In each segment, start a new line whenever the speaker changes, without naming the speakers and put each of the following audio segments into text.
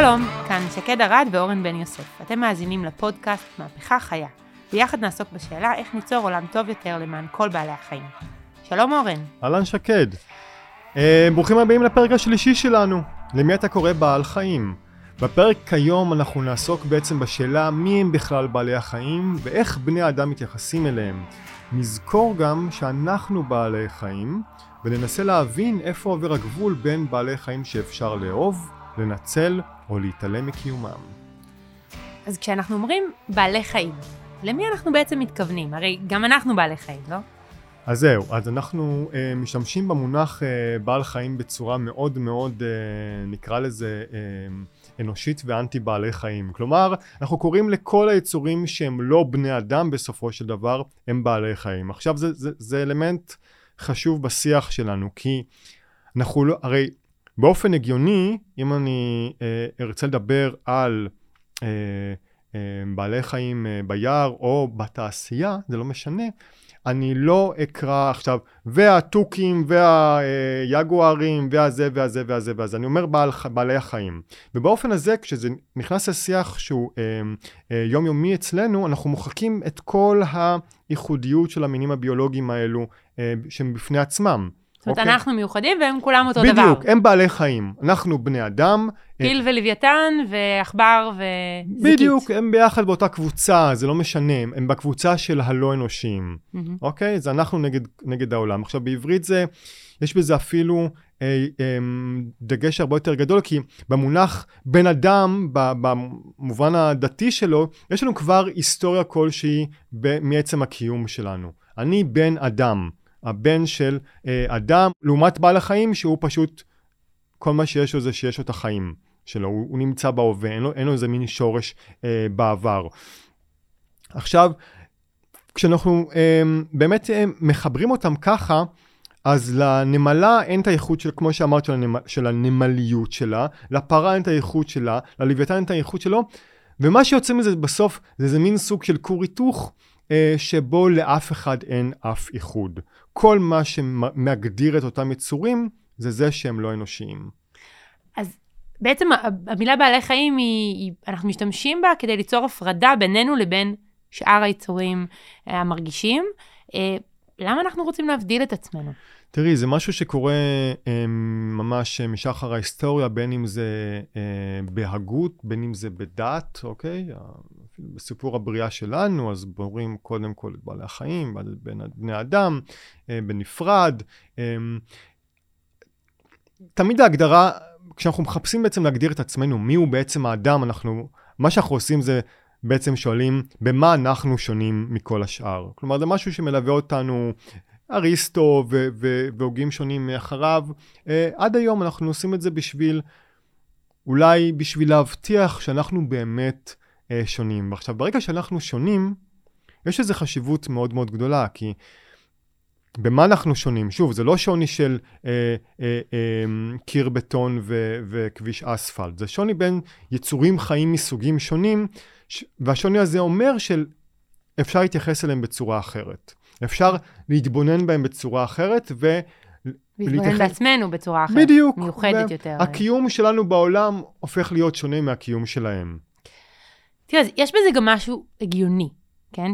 שלום, כאן שקד ארד ואורן בן יוסף. אתם מאזינים לפודקאסט מהפכה חיה. ביחד נעסוק בשאלה איך ניצור עולם טוב יותר למען כל בעלי החיים. שלום אורן.
אהלן שקד. אה, ברוכים הבאים לפרק השלישי שלנו. למי אתה קורא בעל חיים? בפרק כיום אנחנו נעסוק בעצם בשאלה מי הם בכלל בעלי החיים ואיך בני האדם מתייחסים אליהם. נזכור גם שאנחנו בעלי חיים וננסה להבין איפה עובר הגבול בין בעלי חיים שאפשר לאהוב, לנצל או להתעלם מקיומם.
אז כשאנחנו אומרים בעלי חיים, למי אנחנו בעצם מתכוונים? הרי גם אנחנו בעלי חיים, לא?
אז זהו, אז אנחנו אה, משתמשים במונח אה, בעל חיים בצורה מאוד מאוד, אה, נקרא לזה, אה, אנושית ואנטי בעלי חיים. כלומר, אנחנו קוראים לכל היצורים שהם לא בני אדם בסופו של דבר, הם בעלי חיים. עכשיו זה, זה, זה אלמנט חשוב בשיח שלנו, כי אנחנו לא, הרי באופן הגיוני, אם אני אה, ארצה לדבר על אה, אה, בעלי חיים אה, ביער או בתעשייה, זה לא משנה, אני לא אקרא עכשיו, והתוכים והיגוארים והזה והזה והזה והזה, אני אומר בעל, בעלי החיים. ובאופן הזה, כשזה נכנס לשיח שהוא אה, אה, יומיומי אצלנו, אנחנו מוחקים את כל הייחודיות של המינים הביולוגיים האלו אה, שהם בפני עצמם.
זאת אומרת, אוקיי? אנחנו מיוחדים והם כולם אותו
בדיוק,
דבר.
בדיוק, הם בעלי חיים. אנחנו בני אדם.
פיל ולוויתן ועכבר וזיקית.
בדיוק, הם ביחד באותה קבוצה, זה לא משנה, הם בקבוצה של הלא אנושיים. Mm-hmm. אוקיי? זה אנחנו נגד, נגד העולם. עכשיו, בעברית זה, יש בזה אפילו אה, אה, דגש הרבה יותר גדול, כי במונח בן אדם, במובן הדתי שלו, יש לנו כבר היסטוריה כלשהי מעצם הקיום שלנו. אני בן אדם. הבן של אה, אדם, לעומת בעל החיים שהוא פשוט, כל מה שיש לו זה שיש לו את החיים שלו, הוא, הוא נמצא בהווה, אין אין לו איזה מין שורש אה, בעבר. עכשיו, כשאנחנו אה, באמת אה, מחברים אותם ככה, אז לנמלה אין את האיכות של, כמו שאמרת, של, הנמל, של הנמליות שלה, לפרה אין את האיכות שלה, ללוויתן אין את האיכות שלו, ומה שיוצא מזה בסוף זה איזה מין סוג של כור היתוך אה, שבו לאף אחד אין אף איחוד. כל מה שמגדיר את אותם יצורים זה זה שהם לא אנושיים.
אז בעצם המילה בעלי חיים היא, היא, אנחנו משתמשים בה כדי ליצור הפרדה בינינו לבין שאר היצורים אה, המרגישים. אה, למה אנחנו רוצים להבדיל את עצמנו?
תראי, זה משהו שקורה אה, ממש משחר ההיסטוריה, בין אם זה אה, בהגות, בין אם זה בדת, אוקיי? בסיפור הבריאה שלנו, אז בורים קודם כל את בעלי החיים, בין בני אדם, אה, בנפרד. אה, תמיד ההגדרה, כשאנחנו מחפשים בעצם להגדיר את עצמנו, מי הוא בעצם האדם, אנחנו, מה שאנחנו עושים זה בעצם שואלים, במה אנחנו שונים מכל השאר. כלומר, זה משהו שמלווה אותנו אריסטו והוגים שונים מאחריו. אה, עד היום אנחנו עושים את זה בשביל, אולי בשביל להבטיח שאנחנו באמת אה, שונים. ועכשיו, ברגע שאנחנו שונים, יש לזה חשיבות מאוד מאוד גדולה, כי במה אנחנו שונים? שוב, זה לא שוני של אה, אה, אה, קיר בטון ו- וכביש אספלט, זה שוני בין יצורים חיים מסוגים שונים, ש- והשוני הזה אומר שאפשר להתייחס אליהם בצורה אחרת. אפשר להתבונן בהם בצורה אחרת ו...
להתבונן להתייח... בעצמנו בצורה אחרת.
בדיוק.
מיוחדת יותר.
הקיום שלנו בעולם הופך להיות שונה מהקיום שלהם.
תראה, יש בזה גם משהו הגיוני, כן?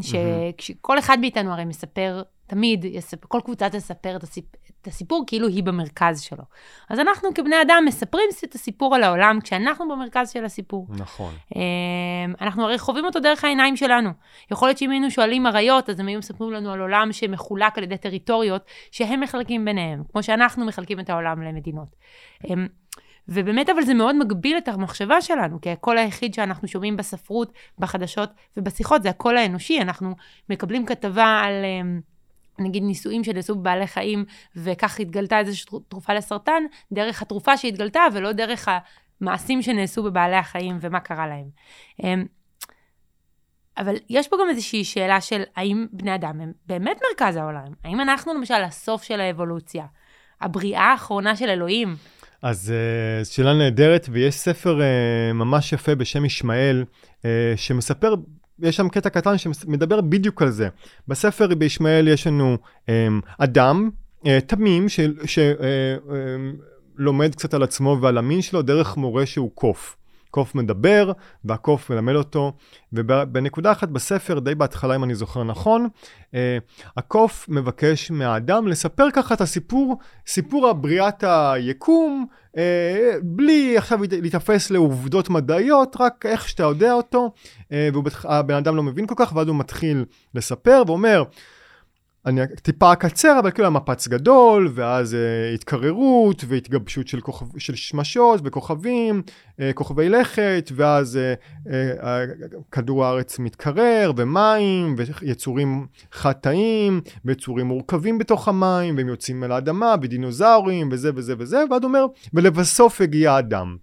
שכל אחד מאיתנו הרי מספר, תמיד, יספר, כל קבוצה תספר את, הסיפ, את הסיפור כאילו היא במרכז שלו. אז אנחנו כבני אדם מספרים את הסיפור על העולם כשאנחנו במרכז של הסיפור.
נכון.
אמ, אנחנו הרי חווים אותו דרך העיניים שלנו. יכול להיות שאם היינו שואלים אריות, אז הם היו מספרים לנו על עולם שמחולק על ידי טריטוריות שהם מחלקים ביניהם, כמו שאנחנו מחלקים את העולם למדינות. אמ, ובאמת, אבל זה מאוד מגביל את המחשבה שלנו, כי הקול היחיד שאנחנו שומעים בספרות, בחדשות ובשיחות זה הקול האנושי. אנחנו מקבלים כתבה על... אמ, נגיד ניסויים שנעשו בבעלי חיים, וכך התגלתה איזושהי תרופה לסרטן, דרך התרופה שהתגלתה, ולא דרך המעשים שנעשו בבעלי החיים ומה קרה להם. אמ, אבל יש פה גם איזושהי שאלה של האם בני אדם הם באמת מרכז העולם? האם אנחנו למשל הסוף של האבולוציה? הבריאה האחרונה של אלוהים?
אז uh, שאלה נהדרת, ויש ספר uh, ממש יפה בשם ישמעאל, uh, שמספר, יש שם קטע קטן שמדבר בדיוק על זה. בספר בישמעאל יש לנו um, אדם uh, תמים שלומד uh, uh, קצת על עצמו ועל המין שלו דרך מורה שהוא קוף. קוף מדבר, והקוף מלמד אותו, ובנקודה אחת בספר, די בהתחלה אם אני זוכר נכון, אה, הקוף מבקש מהאדם לספר ככה את הסיפור, סיפור הבריאת היקום, אה, בלי עכשיו להיתפס לעובדות מדעיות, רק איך שאתה יודע אותו, אה, והבן אדם לא מבין כל כך, ואז הוא מתחיל לספר ואומר, אני טיפה אקצר, אבל כאילו המפץ גדול, ואז uh, התקררות והתגבשות של, כוכב, של שמשות וכוכבים, uh, כוכבי לכת, ואז uh, uh, כדור הארץ מתקרר, ומים, ויצורים חד-תאים, ויצורים מורכבים בתוך המים, והם יוצאים אל האדמה, ודינוזאורים, וזה וזה וזה, ועד אומר, ולבסוף הגיע האדם.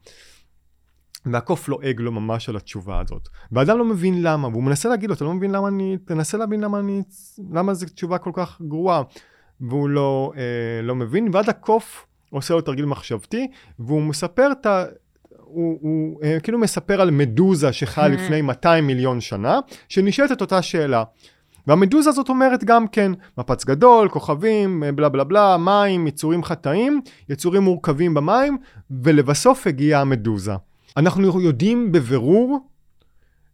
והקוף לועג לו ממש על התשובה הזאת. והאדם לא מבין למה, והוא מנסה להגיד לו, אתה לא מבין למה אני, תנסה להבין למה אני, למה זו תשובה כל כך גרועה. והוא לא, אה, לא מבין, ועד הקוף עושה לו תרגיל מחשבתי, והוא מספר את ה... הוא, הוא אה, כאילו מספר על מדוזה שחיה לפני 200 מיליון שנה, שנשאלת את אותה שאלה. והמדוזה הזאת אומרת גם כן, מפץ גדול, כוכבים, אה, בלה בלה בלה, מים, יצורים חטאים, יצורים מורכבים במים, ולבסוף הגיעה המדוזה. אנחנו יודעים בבירור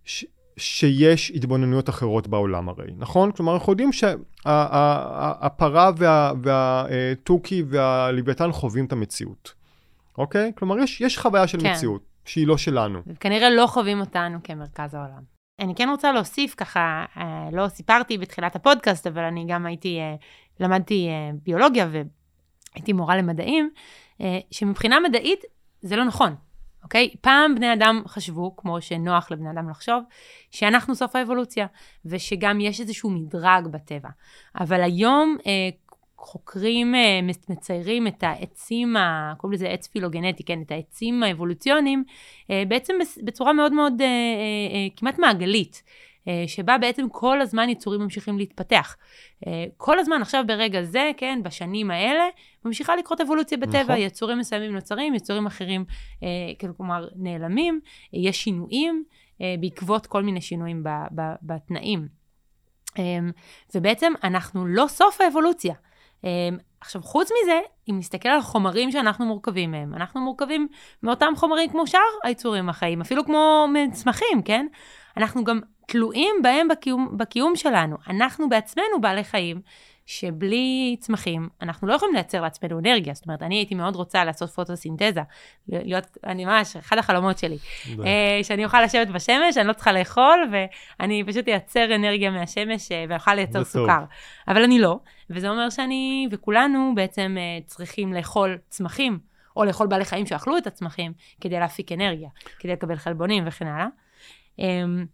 ש... שיש התבוננויות אחרות בעולם הרי, נכון? כלומר, אנחנו יודעים שהפרה וה, והתוכי והלוויתן חווים את המציאות, אוקיי? כלומר, יש, יש חוויה של כן. מציאות שהיא לא שלנו.
וכנראה לא חווים אותנו כמרכז העולם. אני כן רוצה להוסיף ככה, אה, לא סיפרתי בתחילת הפודקאסט, אבל אני גם הייתי, אה, למדתי אה, ביולוגיה והייתי מורה למדעים, שמבחינה מדעית זה לא נכון. אוקיי? פעם בני אדם חשבו, כמו שנוח לבני אדם לחשוב, שאנחנו סוף האבולוציה, ושגם יש איזשהו מדרג בטבע. אבל היום אה, חוקרים אה, מציירים את העצים, ה... קוראים לזה עץ פילוגנטי, כן? את העצים האבולוציוניים, אה, בעצם בצורה מאוד מאוד אה, אה, אה, כמעט מעגלית. אה, שבה בעצם כל הזמן יצורים ממשיכים להתפתח. אה, כל הזמן, עכשיו ברגע זה, כן, בשנים האלה, ממשיכה לקרות אבולוציה בטבע, נכון. יצורים מסוימים נוצרים, יצורים אחרים, אה, כלומר, נעלמים, יש שינויים בעקבות כל מיני שינויים בתנאים. ובעצם אנחנו לא סוף האבולוציה. עכשיו, חוץ מזה, אם נסתכל על החומרים שאנחנו מורכבים מהם, אנחנו מורכבים מאותם חומרים כמו שאר היצורים החיים, אפילו כמו צמחים, כן? אנחנו גם תלויים בהם בקיום, בקיום שלנו. אנחנו בעצמנו בעלי חיים, שבלי צמחים, אנחנו לא יכולים לייצר לעצמנו אנרגיה. זאת אומרת, אני הייתי מאוד רוצה לעשות פוטוסינתזה, להיות, אני ממש, אחד החלומות שלי. אה, שאני אוכל לשבת בשמש, אני לא צריכה לאכול, ואני פשוט אייצר אנרגיה מהשמש אה, ואוכל לייצר סוכר. אבל אני לא, וזה אומר שאני וכולנו בעצם אה, צריכים לאכול צמחים, או לאכול בעלי חיים שאכלו את הצמחים, כדי להפיק אנרגיה, כדי לקבל חלבונים וכן הלאה. אמ,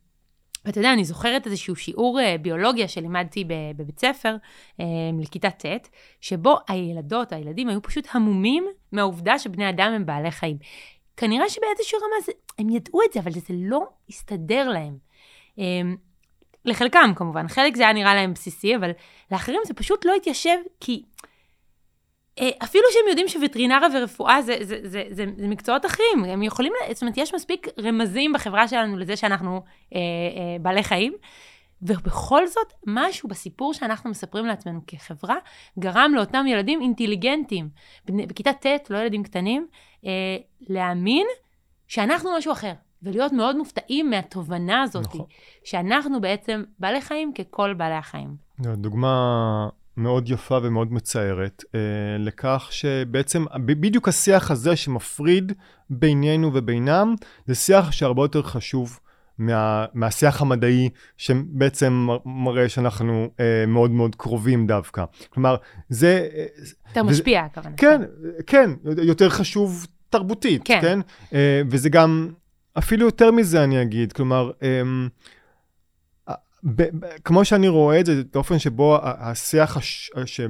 ואתה יודע, אני זוכרת איזשהו שיעור uh, ביולוגיה שלימדתי בבית ספר, um, לכיתה ט', שבו הילדות, הילדים, היו פשוט המומים מהעובדה שבני אדם הם בעלי חיים. כנראה שבאיזשהו רמה זה, הם ידעו את זה, אבל זה לא הסתדר להם. Um, לחלקם כמובן, חלק זה היה נראה להם בסיסי, אבל לאחרים זה פשוט לא התיישב, כי אה, אפילו שהם יודעים שווטרינריה ורפואה זה, זה, זה, זה, זה מקצועות אחרים, הם יכולים, זאת אומרת, יש מספיק רמזים בחברה שלנו לזה שאנחנו אה, אה, בעלי חיים, ובכל זאת, משהו בסיפור שאנחנו מספרים לעצמנו כחברה, גרם לאותם ילדים אינטליגנטים, בכיתה ט', לא ילדים קטנים, אה, להאמין שאנחנו משהו אחר, ולהיות מאוד מופתעים מהתובנה הזאת, נכון. שאנחנו בעצם בעלי חיים ככל בעלי החיים.
דוגמה מאוד יפה ומאוד מצערת, אה, לכך שבעצם בדיוק השיח הזה שמפריד בינינו ובינם, זה שיח שהרבה יותר חשוב מה, מהשיח המדעי, שבעצם מראה שאנחנו אה, מאוד מאוד קרובים דווקא. כלומר, זה...
אה, יותר וזה, משפיע, הכוונה.
כן, כן, יותר חשוב תרבותית, כן? כן? אה, וזה גם, אפילו יותר מזה אני אגיד, כלומר, אה, ב- ב- כמו שאני רואה את זה, באופן שבו השיח, הש- ש-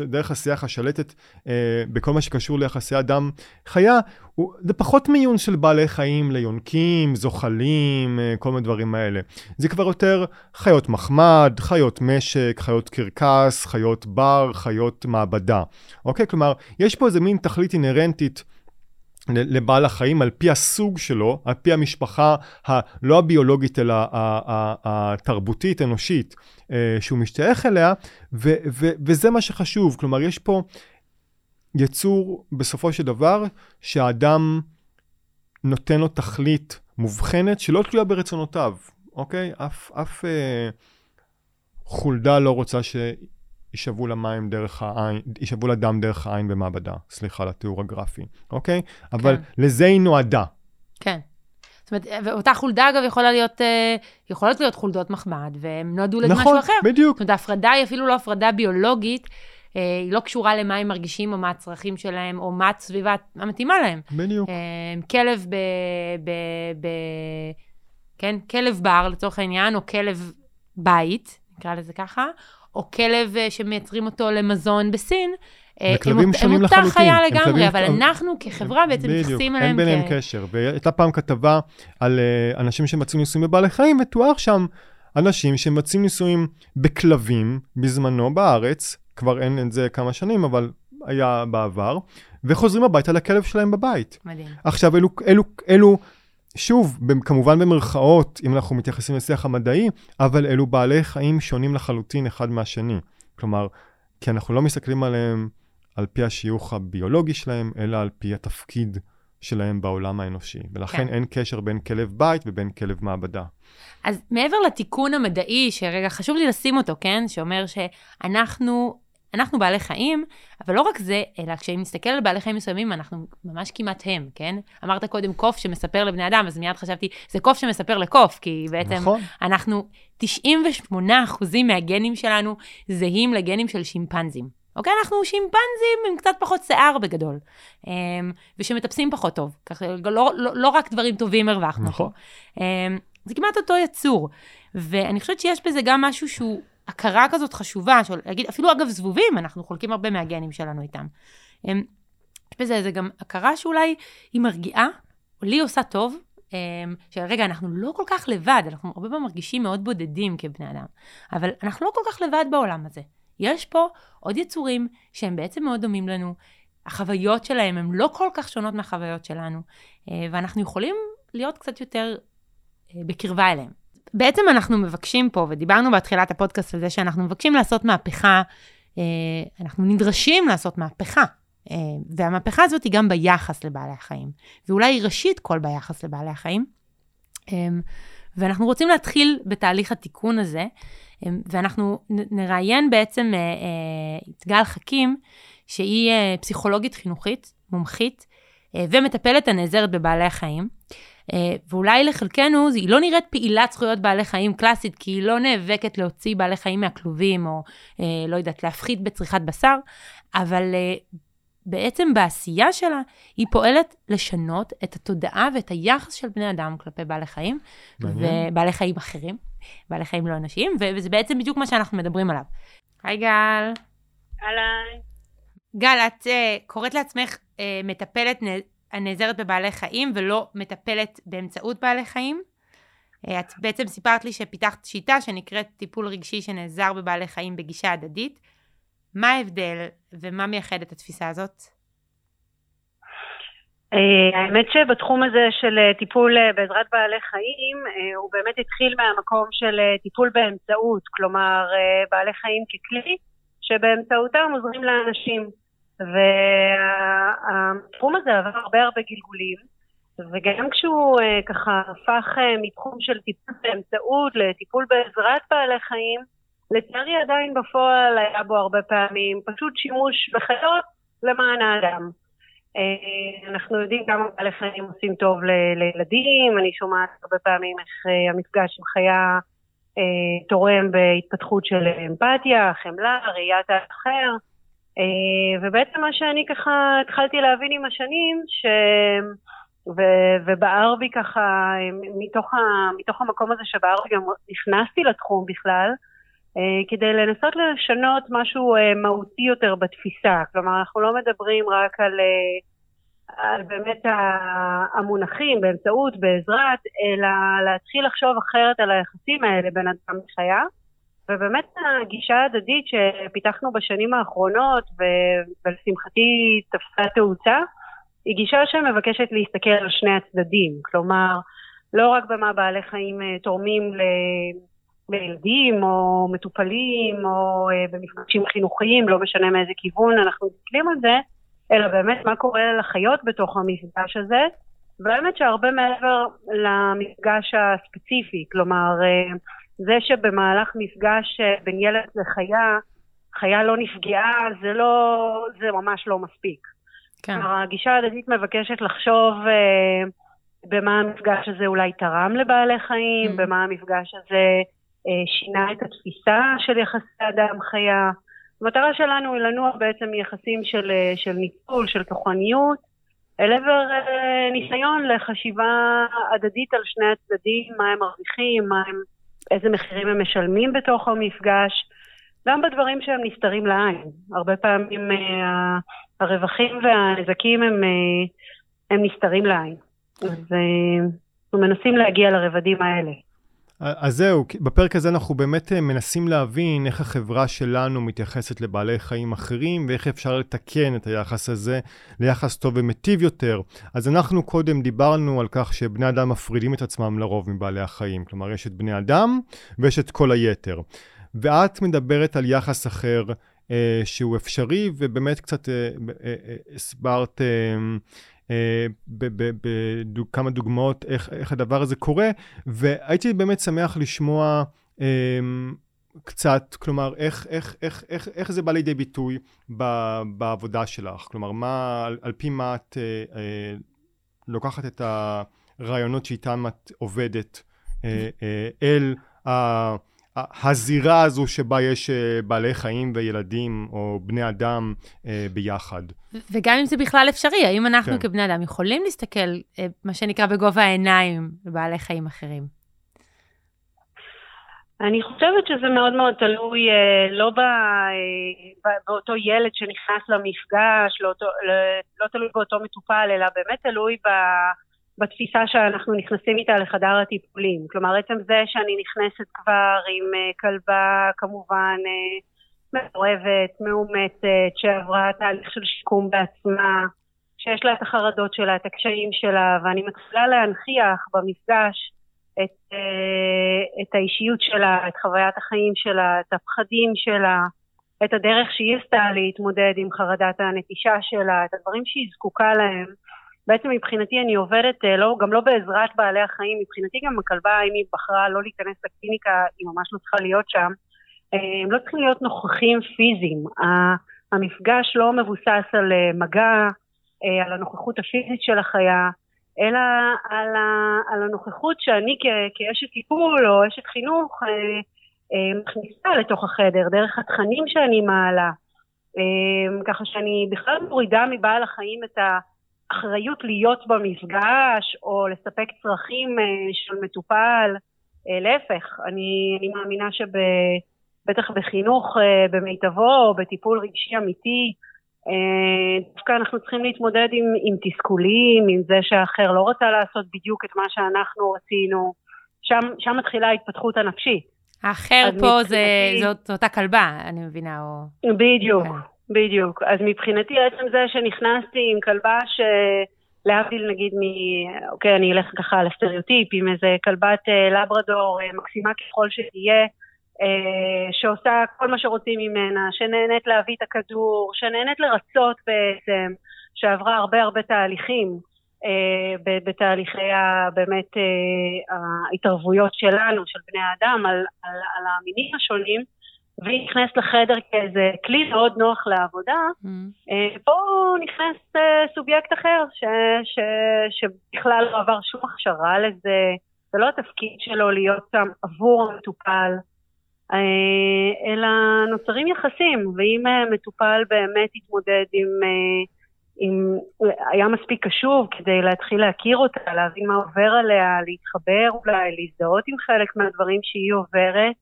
דרך השיח השלטת אה, בכל מה שקשור ליחסי אדם חיה, הוא, זה פחות מיון של בעלי חיים ליונקים, זוחלים, אה, כל מיני דברים האלה. זה כבר יותר חיות מחמד, חיות משק, חיות קרקס, חיות בר, חיות מעבדה. אוקיי? כלומר, יש פה איזה מין תכלית אינהרנטית. לבעל החיים על פי הסוג שלו, על פי המשפחה הלא הביולוגית אלא התרבותית, אנושית, אה, שהוא משתייך אליה, ו, ו, וזה מה שחשוב. כלומר, יש פה יצור בסופו של דבר שהאדם נותן לו תכלית מובחנת שלא תלויה ברצונותיו, אוקיי? אף, אף אה, חולדה לא רוצה שישאבו לה מים דרך העין, ישאבו לה דם דרך העין במעבדה, סליחה על התיאור הגרפי, אוקיי? אבל כן. לזה היא נועדה.
כן. זאת אומרת, ואותה חולדה אגב יכולה להיות, אה, יכולות להיות חולדות מחמד, והם נועדו למשהו
נכון,
אחר.
נכון, בדיוק.
זאת אומרת, ההפרדה היא אפילו לא הפרדה ביולוגית, אה, היא לא קשורה למה הם מרגישים או מה הצרכים שלהם, או מה הסביבה המתאימה להם.
בדיוק.
אה, כלב ב... ב, ב כן? כלב בר, לצורך העניין, או כלב בית, נקרא לזה ככה, או כלב שמייצרים אותו למזון בסין,
שונים לחלוטין.
הם אותה חיה לגמרי, אבל אנחנו כחברה בעצם מתייחסים אליהם
כ... בדיוק, אין ביניהם קשר. והייתה פעם כתבה על uh, אנשים שמצאו ניסויים בבעלי חיים, ותואר שם אנשים שמצאים ניסויים בכלבים בזמנו בארץ, כבר אין את זה כמה שנים, אבל היה בעבר, וחוזרים הביתה לכלב שלהם בבית.
מדהים.
עכשיו, אלו, אלו, אלו שוב, כמובן במרכאות, אם אנחנו מתייחסים לשיח המדעי, אבל אלו בעלי חיים שונים לחלוטין אחד מהשני. כלומר, כי אנחנו לא מסתכלים עליהם על פי השיוך הביולוגי שלהם, אלא על פי התפקיד שלהם בעולם האנושי. ולכן כן. אין קשר בין כלב בית ובין כלב מעבדה.
אז מעבר לתיקון המדעי, שרגע חשוב לי לשים אותו, כן? שאומר שאנחנו אנחנו בעלי חיים, אבל לא רק זה, אלא כשאם נסתכל על בעלי חיים מסוימים, אנחנו ממש כמעט הם, כן? אמרת קודם קוף שמספר לבני אדם, אז מיד חשבתי, זה קוף שמספר לקוף, כי בעצם נכון. אנחנו, 98% מהגנים שלנו זהים לגנים של שימפנזים. אוקיי? אנחנו שימפנזים עם קצת פחות שיער בגדול, אמ, ושמטפסים פחות טוב. ככה, לא, לא, לא רק דברים טובים הרווחנו נכון. אמ, זה כמעט אותו יצור. ואני חושבת שיש בזה גם משהו שהוא הכרה כזאת חשובה, של להגיד, אפילו אגב זבובים, אנחנו חולקים הרבה מהגנים שלנו איתם. אמ, יש בזה איזה גם הכרה שאולי היא מרגיעה, לי עושה טוב, שרגע, אנחנו לא כל כך לבד, אנחנו הרבה פעמים מרגישים מאוד בודדים כבני אדם, אבל אנחנו לא כל כך לבד בעולם הזה. יש פה עוד יצורים שהם בעצם מאוד דומים לנו, החוויות שלהם הן לא כל כך שונות מהחוויות שלנו, אה, ואנחנו יכולים להיות קצת יותר אה, בקרבה אליהם. בעצם אנחנו מבקשים פה, ודיברנו בתחילת הפודקאסט על זה שאנחנו מבקשים לעשות מהפכה, אה, אנחנו נדרשים לעשות מהפכה. והמהפכה הזאת היא גם ביחס לבעלי החיים, ואולי היא ראשית כל ביחס לבעלי החיים. ואנחנו רוצים להתחיל בתהליך התיקון הזה, ואנחנו נראיין בעצם אה, אה, את גל חכים, שהיא אה, פסיכולוגית חינוכית, מומחית, ומטפלת הנעזרת בבעלי החיים. ואולי לחלקנו, היא לא נראית פעילת זכויות בעלי חיים קלאסית, כי היא לא נאבקת להוציא בעלי חיים מהכלובים, או לא יודעת, להפחית בצריכת בשר, אבל בעצם בעשייה שלה, היא פועלת לשנות את התודעה ואת היחס של בני אדם כלפי בעלי חיים, ובעלי חיים אחרים, בעלי חיים לא אנושיים, וזה בעצם בדיוק מה שאנחנו מדברים עליו. היי גל.
אהלן.
גל, את uh, קוראת לעצמך uh, מטפלת הנעזרת בבעלי חיים ולא מטפלת באמצעות בעלי חיים. Uh, את בעצם סיפרת לי שפיתחת שיטה שנקראת טיפול רגשי שנעזר בבעלי חיים בגישה הדדית. מה ההבדל ומה מייחד את התפיסה הזאת?
אה, האמת שבתחום הזה של אה, טיפול אה, בעזרת בעלי חיים, הוא באמת התחיל מהמקום של טיפול באמצעות, כלומר בעלי חיים ככלי שבאמצעותם עוזרים לאנשים. והתחום הזה עבר הרבה הרבה גלגולים, וגם כשהוא ככה הפך מתחום של טיפול באמצעות לטיפול בעזרת בעלי חיים, לצערי עדיין בפועל היה בו הרבה פעמים פשוט שימוש בחיות למען האדם. אה, אנחנו יודעים כמה בעלי חיים עושים טוב לילדים, אני שומעת הרבה פעמים איך אה, המפגש עם חיה אה, תורם בהתפתחות של אמפתיה, חמלה, ראיית האחר, ובעצם מה שאני ככה התחלתי להבין עם השנים, ש... ו... ובער בי ככה, מתוך, ה... מתוך המקום הזה שבער בי גם נכנסתי לתחום בכלל, אה, כדי לנסות לשנות משהו אה, מהותי יותר בתפיסה. כלומר, אנחנו לא מדברים רק על, אה, על באמת המונחים באמצעות, בעזרת, אלא להתחיל לחשוב אחרת על היחסים האלה בין אדם לחיה. ובאמת הגישה ההדדית שפיתחנו בשנים האחרונות, ולשמחתי תפסה תאוצה, היא גישה שמבקשת להסתכל על שני הצדדים. כלומר, לא רק במה בעלי חיים תורמים לילדים או מטופלים או אה, במפגשים חינוכיים, לא משנה מאיזה כיוון אנחנו מסתכלים על זה, אלא באמת מה קורה לחיות בתוך המפגש הזה, והאמת שהרבה מעבר למפגש הספציפי, כלומר, אה, זה שבמהלך מפגש אה, בין ילד לחיה, חיה לא נפגעה, זה לא, זה ממש לא מספיק. כן. הגישה ההדדית מבקשת לחשוב אה, במה המפגש הזה אולי תרם לבעלי חיים, mm. במה המפגש הזה אה, שינה את התפיסה של יחסי אדם-חיה. המטרה שלנו היא לנוע בעצם מיחסים של, אה, של ניצול, של כוחניות, אל עבר אה, ניסיון לחשיבה הדדית על שני הצדדים, מה הם מרוויחים, מה הם, איזה מחירים הם משלמים בתוך המפגש, גם בדברים שהם נסתרים לעין. הרבה פעמים אה, הרווחים והנזקים הם, אה, הם נסתרים לעין. אז אה, אנחנו מנסים להגיע לרבדים האלה.
אז זהו, בפרק הזה אנחנו באמת אה, מנסים להבין איך החברה שלנו מתייחסת לבעלי חיים אחרים ואיך אפשר לתקן את היחס הזה ליחס טוב ומיטיב יותר. אז אנחנו קודם דיברנו על כך שבני אדם מפרידים את עצמם לרוב מבעלי החיים, כלומר יש את בני אדם ויש את כל היתר. ואת מדברת על יחס אחר אה, שהוא אפשרי ובאמת קצת אה, אה, אה, הסברת אה, בכמה דוגמאות איך, איך הדבר הזה קורה, והייתי באמת שמח לשמוע אה, קצת, כלומר, איך, איך, איך, איך, איך זה בא לידי ביטוי ב, בעבודה שלך? כלומר, מה, על, על פי מה את אה, אה, לוקחת את הרעיונות שאיתם את עובדת אה, אה, אל ה... הזירה הזו שבה יש אה, בעלי חיים וילדים או בני אדם אה, ביחד.
וגם אם זה בכלל אפשרי, האם אנחנו כן. כבני אדם יכולים להסתכל, אה, מה שנקרא, בגובה העיניים בבעלי חיים אחרים?
אני חושבת שזה מאוד מאוד תלוי לא באותו ילד שנכנס למפגש, לא, לא תלוי באותו מטופל, אלא באמת תלוי ב... בתפיסה שאנחנו נכנסים איתה לחדר הטיפולים. כלומר, עצם זה שאני נכנסת כבר עם uh, כלבה כמובן uh, מעורבת, מאומצת, שעברה תהליך של שיקום בעצמה, שיש לה את החרדות שלה, את הקשיים שלה, ואני מתחילה להנכיח במפגש את, uh, את האישיות שלה, את חוויית החיים שלה, את הפחדים שלה, את הדרך שהיא עשתה להתמודד עם חרדת הנטישה שלה, את הדברים שהיא זקוקה להם. בעצם מבחינתי אני עובדת אה, לא, גם לא בעזרת בעלי החיים, מבחינתי גם הכלבה, אם היא בחרה לא להיכנס לקליניקה, היא ממש לא צריכה להיות שם. אה, הם לא צריכים להיות נוכחים פיזיים. המפגש לא מבוסס על אה, מגע, על הנוכחות הפיזית של החיה, אלא על, ה, על הנוכחות שאני כ, כאשת טיפול או אשת חינוך מכניסה לתוך החדר, דרך התכנים שאני מעלה. ככה שאני בכלל מורידה מבעל החיים את ה... אחריות להיות במפגש או לספק צרכים אה, של מטופל. אה, להפך, אני, אני מאמינה שבטח בחינוך אה, במיטבו או בטיפול רגשי אמיתי, דווקא אנחנו צריכים להתמודד עם, עם תסכולים, עם זה שהאחר לא רוצה לעשות בדיוק את מה שאנחנו רצינו. שם, שם מתחילה ההתפתחות הנפשית.
האחר פה מבחינתי... זה, זאת אותה כלבה, אני מבינה, או...
בדיוק. כן. בדיוק. אז מבחינתי עצם זה שנכנסתי עם כלבה שלהבדיל נגיד מ... אוקיי, אני אלך ככה על הסטריאוטיפ, עם איזה כלבת אה, לברדור אה, מקסימה ככל שתהיה, אה, שעושה כל מה שרוצים ממנה, שנהנית להביא את הכדור, שנהנית לרצות בעצם, שעברה הרבה הרבה תהליכים. בתהליכי באמת ההתערבויות שלנו, של בני האדם, על, על, על המינים השונים, והיא נכנסת לחדר כאיזה כלי מאוד נוח לעבודה, mm. פה נכנס אה, סובייקט אחר, ש, ש, שבכלל לא עבר שום הכשרה לזה, זה לא התפקיד שלו להיות שם עבור המטופל, אה, אלא נוצרים יחסים, ואם מטופל באמת יתמודד עם, עם, היה מספיק קשוב כדי להתחיל להכיר אותה, להבין מה עובר עליה, להתחבר אולי, להזדהות עם חלק מהדברים שהיא עוברת,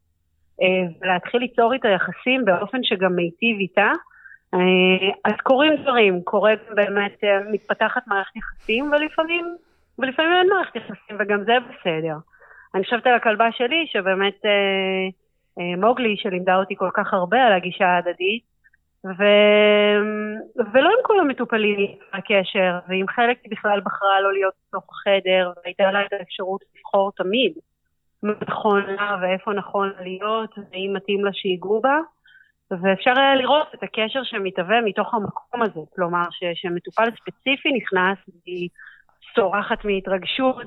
ולהתחיל ליצור איתה יחסים באופן שגם מיטיב איתה. אה, אז קורים דברים, קורה באמת, אה, מתפתחת מערכת יחסים ולפעמים, ולפעמים אין מערכת יחסים וגם זה בסדר. אני חושבת על הכלבה שלי שבאמת מוגלי שלימדה אותי כל כך הרבה על הגישה ההדדית ו... ולא עם כל המטופלים הקשר, ועם חלק היא בכלל בחרה לא להיות בתוך החדר, והייתה לה את האפשרות לבחור תמיד. נכון לה ואיפה נכון להיות, ואם מתאים לה שיגעו בה. ואפשר היה לראות את הקשר שמתהווה מתוך המקום הזה, כלומר שמטופל ספציפי נכנס והיא צורחת מהתרגשות,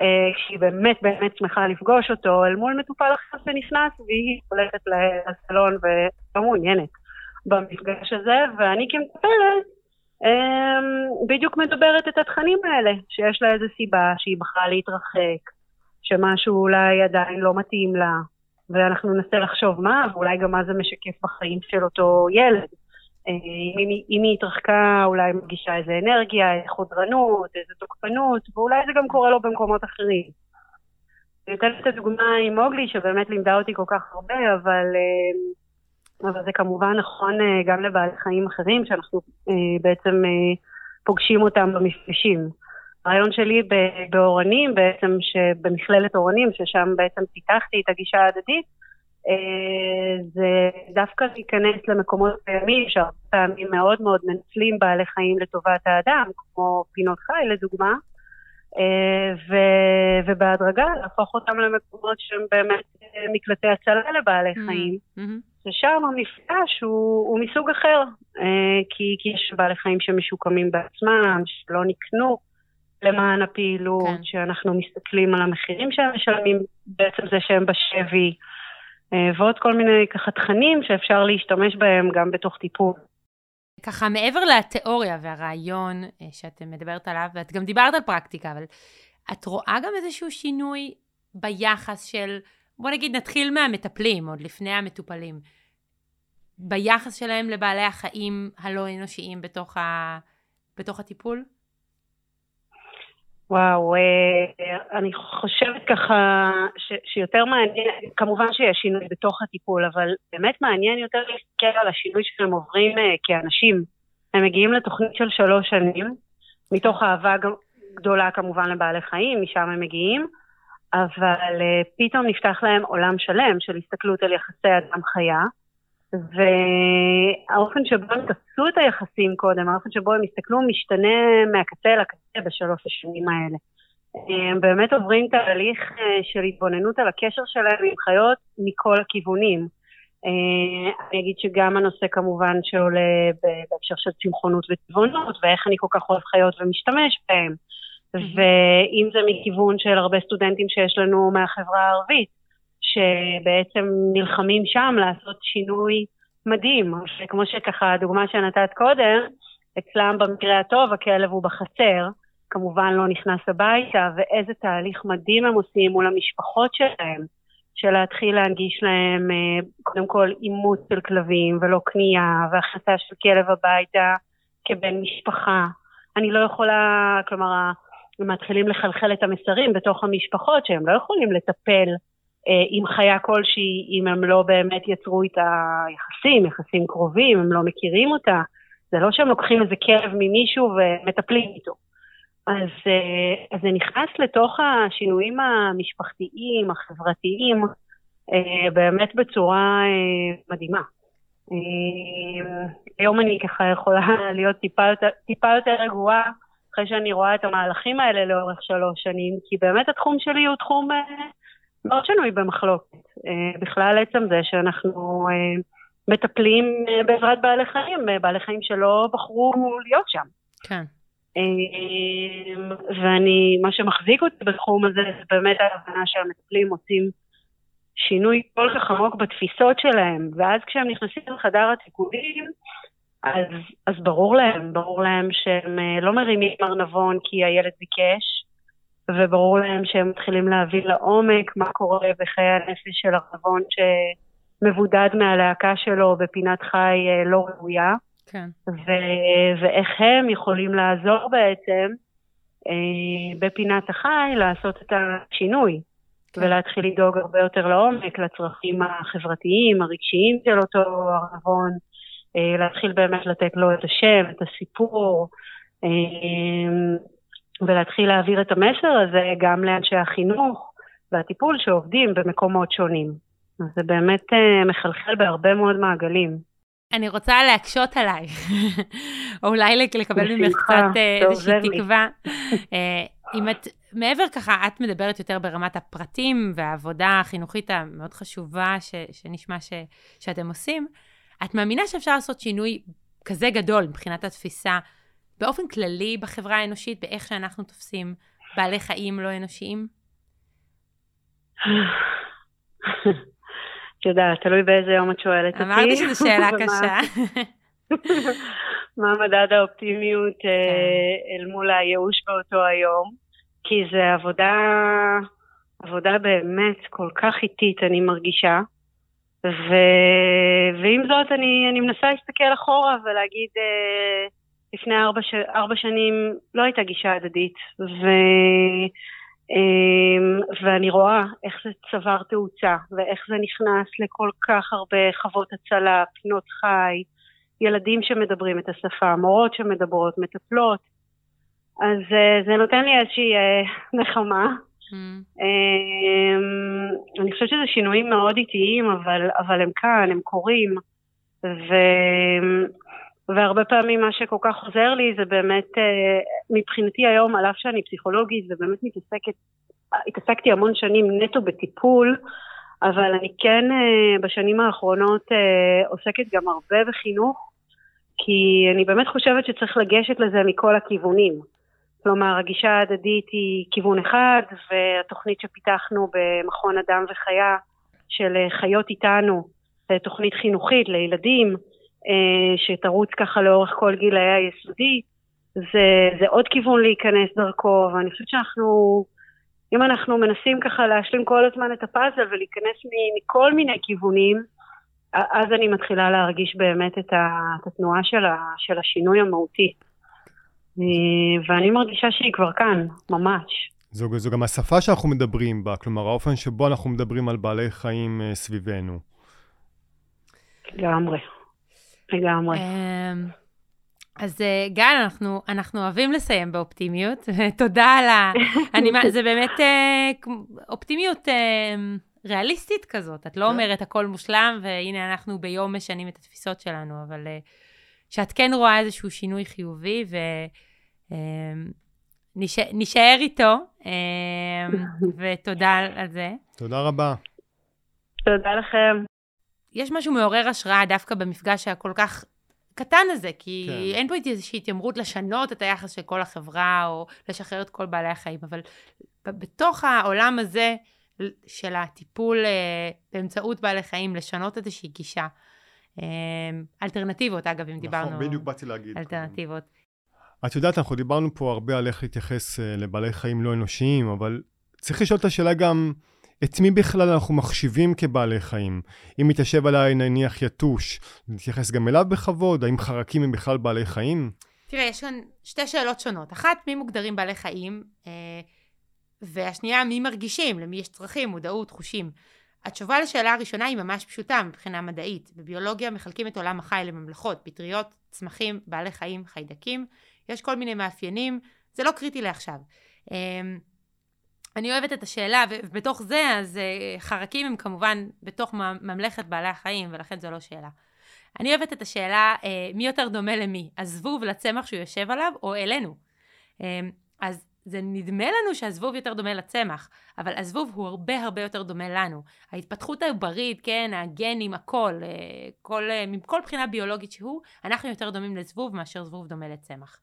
אה, שהיא באמת באמת שמחה לפגוש אותו, אל מול מטופל אחר שנכנס והיא הולכת לסלון ולא מעוניינת במפגש הזה, ואני כמטפלת אמ, בדיוק מדברת את התכנים האלה, שיש לה איזו סיבה שהיא בחרה להתרחק, שמשהו אולי עדיין לא מתאים לה, ואנחנו ננסה לחשוב מה, ואולי גם מה זה משקף בחיים של אותו ילד. אה, אם, אם היא התרחקה, אולי מרגישה איזה אנרגיה, איזה חודרנות, איזה תוקפנות, ואולי זה גם קורה לו במקומות אחרים. אני אתן את הדוגמה עם מוגלי, שבאמת לימדה אותי כל כך הרבה, אבל, אה, אבל זה כמובן נכון אה, גם לבעלי חיים אחרים, שאנחנו בעצם פוגשים אותם במפגשים. הרעיון שלי באורנים, בעצם, במכללת אורנים, ששם בעצם פיתחתי את הגישה ההדדית, אה, זה דווקא להיכנס למקומות קיימים שהרבה פעמים מאוד מאוד מנצלים בעלי חיים לטובת האדם, כמו פינות חי לדוגמה, אה, ו, ובהדרגה להפוך אותם למקומות שהם באמת אה, מקלטי הצלה לבעלי mm-hmm. חיים. Mm-hmm. ושם המפגש הוא, הוא מסוג אחר, כי, כי יש בעלי חיים שמשוקמים בעצמם, שלא נקנו למען הפעילות, כן. שאנחנו מסתכלים על המחירים שהם משלמים, בעצם זה שהם בשבי. אה, ועוד כל מיני ככה תכנים שאפשר להשתמש בהם גם בתוך טיפול.
ככה מעבר לתיאוריה והרעיון אה, שאת מדברת עליו, ואת גם דיברת על פרקטיקה, אבל את רואה גם איזשהו שינוי ביחס של, בוא נגיד נתחיל מהמטפלים, עוד לפני המטופלים, ביחס שלהם לבעלי החיים הלא אנושיים בתוך, ה... בתוך הטיפול?
וואו, אה, אני חושבת ככה ש, שיותר מעניין, כמובן שיש שינוי בתוך הטיפול, אבל באמת מעניין יותר להסתכל על השינוי שהם עוברים אה, כאנשים. הם מגיעים לתוכנית של שלוש שנים, מתוך אהבה גדולה כמובן לבעלי חיים, משם הם מגיעים, אבל אה, פתאום נפתח להם עולם שלם של הסתכלות על יחסי אדם-חיה. והאופן שבו הם תפסו את היחסים קודם, האופן שבו הם הסתכלו משתנה מהקצה לקצה בשלוש השנים האלה. הם באמת עוברים תהליך אה, של התבוננות על הקשר שלהם עם חיות מכל הכיוונים. אה, אני אגיד שגם הנושא כמובן שעולה בהקשר של צמחונות וטבעונות, ואיך אני כל כך אוהב חיות ומשתמש בהם. ואם זה מכיוון של הרבה סטודנטים שיש לנו מהחברה הערבית, שבעצם נלחמים שם לעשות שינוי מדהים. כמו שככה, הדוגמה שנתת קודם, אצלם במקרה הטוב הכלב הוא בחצר, כמובן לא נכנס הביתה, ואיזה תהליך מדהים הם עושים מול המשפחות שלהם, של להתחיל להנגיש להם אה, קודם כל אימוץ של כלבים ולא קנייה, והכנסה של כלב הביתה כבן משפחה. אני לא יכולה, כלומר, הם מתחילים לחלחל את המסרים בתוך המשפחות שהם לא יכולים לטפל עם חיה כלשהי, אם הם לא באמת יצרו איתה יחסים, יחסים קרובים, הם לא מכירים אותה. זה לא שהם לוקחים איזה כלב ממישהו ומטפלים איתו. אז, אה, אז זה נכנס לתוך השינויים המשפחתיים, החברתיים, אה, באמת בצורה מדהימה. היום אני ככה יכולה להיות טיפה יותר, יותר רגועה אחרי שאני רואה את המהלכים האלה לאורך שלוש שנים, כי באמת התחום שלי הוא תחום מאוד שנוי במחלוקת. אה, בכלל עצם זה שאנחנו אה, מטפלים אה, בעזרת בעלי חיים, בעלי חיים שלא בחרו להיות שם.
כן.
ואני, מה שמחזיק אותי בתחום הזה זה באמת ההבנה שהמטפלים עושים שינוי כל כך עמוק בתפיסות שלהם, ואז כשהם נכנסים לחדר הטיפולים, אז, אז ברור להם, ברור להם שהם לא מרימים ארנבון כי הילד ביקש, וברור להם שהם מתחילים להבין לעומק מה קורה בחיי הנפש של הרבון שמבודד מהלהקה שלו בפינת חי אה, לא ראויה.
כן.
ו- ואיך הם יכולים לעזור בעצם אה, בפינת החי לעשות את השינוי. כן. ולהתחיל לדאוג הרבה יותר לעומק לצרכים החברתיים, הרגשיים של אותו ערבון, אה, להתחיל באמת לתת לו את השם, את הסיפור, אה, ולהתחיל להעביר את המסר הזה גם לאנשי החינוך והטיפול שעובדים במקומות שונים. אז זה באמת uh, מחלחל בהרבה מאוד מעגלים.
אני רוצה להקשות עלייך, או אולי לקבל ממך קצת uh, איזושהי תקווה. uh, אם את, מעבר ככה, את מדברת יותר ברמת הפרטים והעבודה החינוכית המאוד חשובה ש, שנשמע ש, שאתם עושים, את מאמינה שאפשר לעשות שינוי כזה גדול מבחינת התפיסה באופן כללי בחברה האנושית, באיך שאנחנו תופסים בעלי חיים לא אנושיים?
את יודעת, תלוי באיזה יום את שואלת אותי.
אמרתי שזו שאלה קשה.
מה מדד האופטימיות אה, כן. אל מול הייאוש באותו היום? כי זה עבודה, עבודה באמת כל כך איטית, אני מרגישה. ו... ועם זאת, אני, אני מנסה להסתכל אחורה ולהגיד, אה, לפני ארבע, ש... ארבע שנים לא הייתה גישה הדדית, ו... אמ, ואני רואה איך זה צבר תאוצה, ואיך זה נכנס לכל כך הרבה חוות הצלה, פינות חי, ילדים שמדברים את השפה, מורות שמדברות, מטפלות. אז אה, זה נותן לי איזושהי אה, נחמה. Mm. אמ, אני חושבת שזה שינויים מאוד איטיים, אבל, אבל הם כאן, הם קורים. ו... והרבה פעמים מה שכל כך עוזר לי זה באמת, אה, מבחינתי היום, על אף שאני פסיכולוגית ובאמת מתעסקת, התעסקתי המון שנים נטו בטיפול, אבל אני כן אה, בשנים האחרונות אה, עוסקת גם הרבה בחינוך, כי אני באמת חושבת שצריך לגשת לזה מכל הכיוונים. כלומר, הגישה ההדדית היא כיוון אחד, והתוכנית שפיתחנו במכון אדם וחיה של חיות איתנו, תוכנית חינוכית לילדים, שתרוץ ככה לאורך כל גילאי היסודי, זה, זה עוד כיוון להיכנס דרכו, ואני חושבת שאנחנו, אם אנחנו מנסים ככה להשלים כל הזמן את הפאזל ולהיכנס מכל מיני כיוונים, אז אני מתחילה להרגיש באמת את, התנועה של, ה, של השינוי המהותי. אה, ואני מרגישה שהיא כבר כאן, ממש.
זו, זו גם השפה שאנחנו מדברים בה, כלומר האופן שבו אנחנו מדברים על בעלי חיים אה, סביבנו.
לגמרי. לגמרי. אמ,
אז אה, גל, אנחנו, אנחנו אוהבים לסיים באופטימיות. תודה על ה... אני, זה באמת אה, אופטימיות אה, ריאליסטית כזאת. את לא כן. אומרת הכל מושלם, והנה אנחנו ביום משנים את התפיסות שלנו, אבל שאת כן רואה איזשהו שינוי חיובי, ונשאר איתו, ותודה על זה.
תודה רבה.
תודה לכם.
יש משהו מעורר השראה דווקא במפגש הכל כך קטן הזה, כי כן. אין פה איזושהי התיימרות לשנות את היחס של כל החברה, או לשחרר את כל בעלי החיים, אבל בתוך העולם הזה של הטיפול אה, באמצעות בעלי חיים, לשנות איזושהי גישה. אה, אלטרנטיבות, אגב, אם נכון, דיברנו...
נכון, בדיוק באתי להגיד.
אלטרנטיבות.
את יודעת, אנחנו דיברנו פה הרבה על איך להתייחס אה, לבעלי חיים לא אנושיים, אבל צריך לשאול את השאלה גם... את מי בכלל אנחנו מחשיבים כבעלי חיים? אם מתיישב עליי נניח יתוש, נתייחס גם אליו בכבוד? האם חרקים הם בכלל בעלי חיים?
תראה, יש כאן שתי שאלות שונות. אחת, מי מוגדרים בעלי חיים? אה, והשנייה, מי מרגישים? למי יש צרכים, מודעות, חושים? התשובה לשאלה הראשונה היא ממש פשוטה מבחינה מדעית. בביולוגיה מחלקים את עולם החי לממלכות, פטריות, צמחים, בעלי חיים, חיידקים. יש כל מיני מאפיינים, זה לא קריטי לעכשיו. אה, אני אוהבת את השאלה, ובתוך זה, אז uh, חרקים הם כמובן בתוך ממלכת בעלי החיים, ולכן זו לא שאלה. אני אוהבת את השאלה, uh, מי יותר דומה למי? הזבוב לצמח שהוא יושב עליו, או אלינו? Um, אז זה נדמה לנו שהזבוב יותר דומה לצמח, אבל הזבוב הוא הרבה הרבה יותר דומה לנו. ההתפתחות העוברית, כן, הגנים, הכל, כל, מכל בחינה ביולוגית שהוא, אנחנו יותר דומים לזבוב מאשר זבוב דומה לצמח.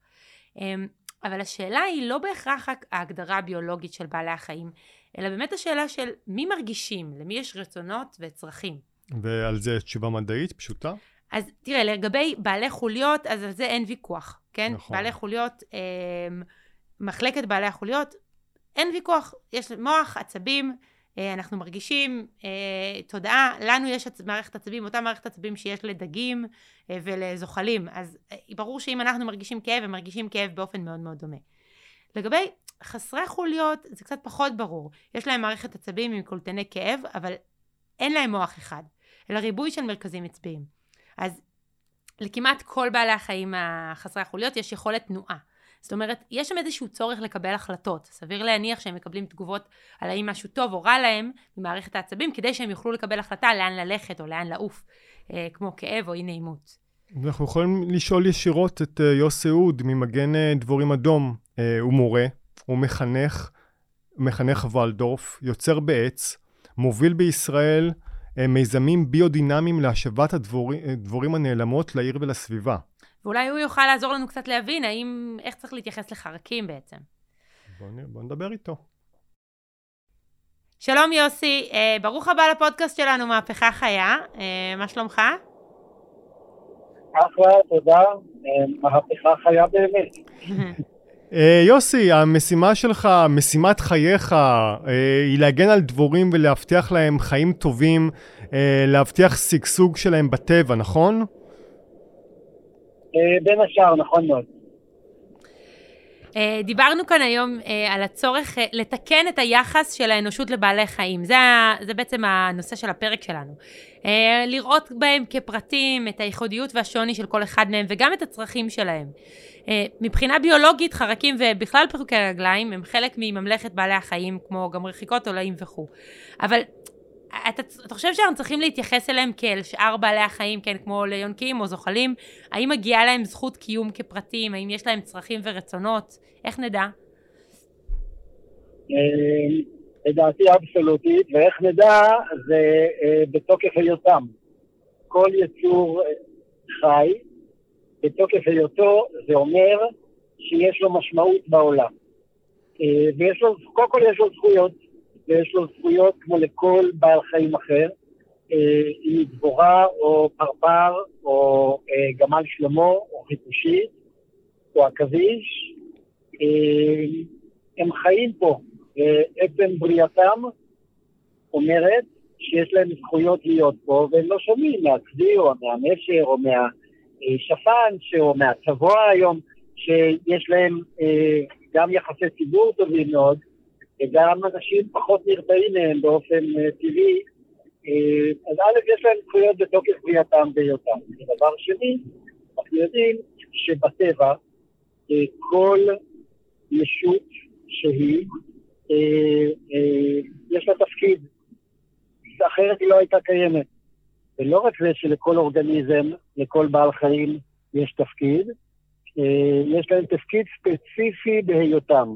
אבל השאלה היא לא בהכרח ההגדרה הביולוגית של בעלי החיים, אלא באמת השאלה של מי מרגישים, למי יש רצונות וצרכים.
ועל זה תשובה מדעית פשוטה?
אז תראה, לגבי בעלי חוליות, אז על זה אין ויכוח, כן? נכון. בעלי חוליות, אה, מחלקת בעלי החוליות, אין ויכוח, יש מוח, עצבים, אנחנו מרגישים אה, תודעה, לנו יש מערכת עצבים, אותה מערכת עצבים שיש לדגים אה, ולזוחלים, אז ברור שאם אנחנו מרגישים כאב, הם מרגישים כאב באופן מאוד מאוד דומה. לגבי חסרי חוליות, זה קצת פחות ברור. יש להם מערכת עצבים עם קולטני כאב, אבל אין להם מוח אחד, אלא ריבוי של מרכזים עצביים. אז לכמעט כל בעלי החיים החסרי החוליות יש יכולת תנועה. זאת אומרת, יש שם איזשהו צורך לקבל החלטות. סביר להניח שהם מקבלים תגובות על האם משהו טוב או רע להם ממערכת העצבים, כדי שהם יוכלו לקבל החלטה לאן ללכת או לאן לעוף, אה, כמו כאב או אי נעימות.
אנחנו יכולים לשאול ישירות את אה, יוסי אוד ממגן אה, דבורים אדום. אה, הוא מורה, הוא מחנך, מחנך ולדורף, יוצר בעץ, מוביל בישראל אה, מיזמים ביודינמיים להשבת הדבורים הנעלמות לעיר ולסביבה.
ואולי הוא יוכל לעזור לנו קצת להבין האם, איך צריך להתייחס לחרקים בעצם.
בוא, בוא נדבר איתו.
שלום יוסי, אה, ברוך הבא לפודקאסט שלנו, מהפכה חיה, אה, מה שלומך?
אחלה, תודה, אה, מהפכה חיה באמת.
אה, יוסי, המשימה שלך, משימת חייך, אה, היא להגן על דבורים ולהבטיח להם חיים טובים, להבטיח שגשוג שלהם בטבע, נכון?
אה, בין השאר, נכון מאוד.
אה, דיברנו כאן היום אה, על הצורך לתקן את היחס של האנושות לבעלי חיים. זה, זה בעצם הנושא של הפרק שלנו. לראות בהם כפרטים את הייחודיות והשוני של כל אחד מהם וגם את הצרכים שלהם. מבחינה ביולוגית, חרקים ובכלל פירוקי רגליים הם חלק מממלכת בעלי החיים, כמו גם רחיקות עולאים וכו'. אבל אתה, אתה חושב שאנחנו צריכים להתייחס אליהם כאל שאר בעלי החיים, כן, כמו ליונקים או זוחלים? האם מגיעה להם זכות קיום כפרטים? האם יש להם צרכים ורצונות? איך נדע?
אה, לדעתי אבסולוטית, ואיך נדע זה אה, בתוקף היותם. כל יצור אה, חי, בתוקף היותו, זה אומר שיש לו משמעות בעולם. ויש לו, קודם כל יש לו זכויות, ויש לו זכויות כמו לכל בעל חיים אחר, אה, אם היא דבורה או פרפר או אה, גמל שלמה או חיפושית או עכביש. אה, הם חיים פה. אה, עצם בריאתם אומרת שיש להם זכויות להיות פה, והם לא שומעים מהצבי או מהנשר או מהשפן או מהצבוע היום, שיש להם גם יחסי ציבור טובים מאוד, וגם אנשים פחות נרתעים מהם באופן אה, טבעי. אה, אז א', יש להם זכויות בתוקף בריאתם והיותם. ודבר שני, אנחנו יודעים שבטבע אה, כל ישות שהיא, יש לה תפקיד, אחרת היא לא הייתה קיימת. ולא רק זה שלכל אורגניזם, לכל בעל חיים יש תפקיד, יש להם תפקיד ספציפי בהיותם,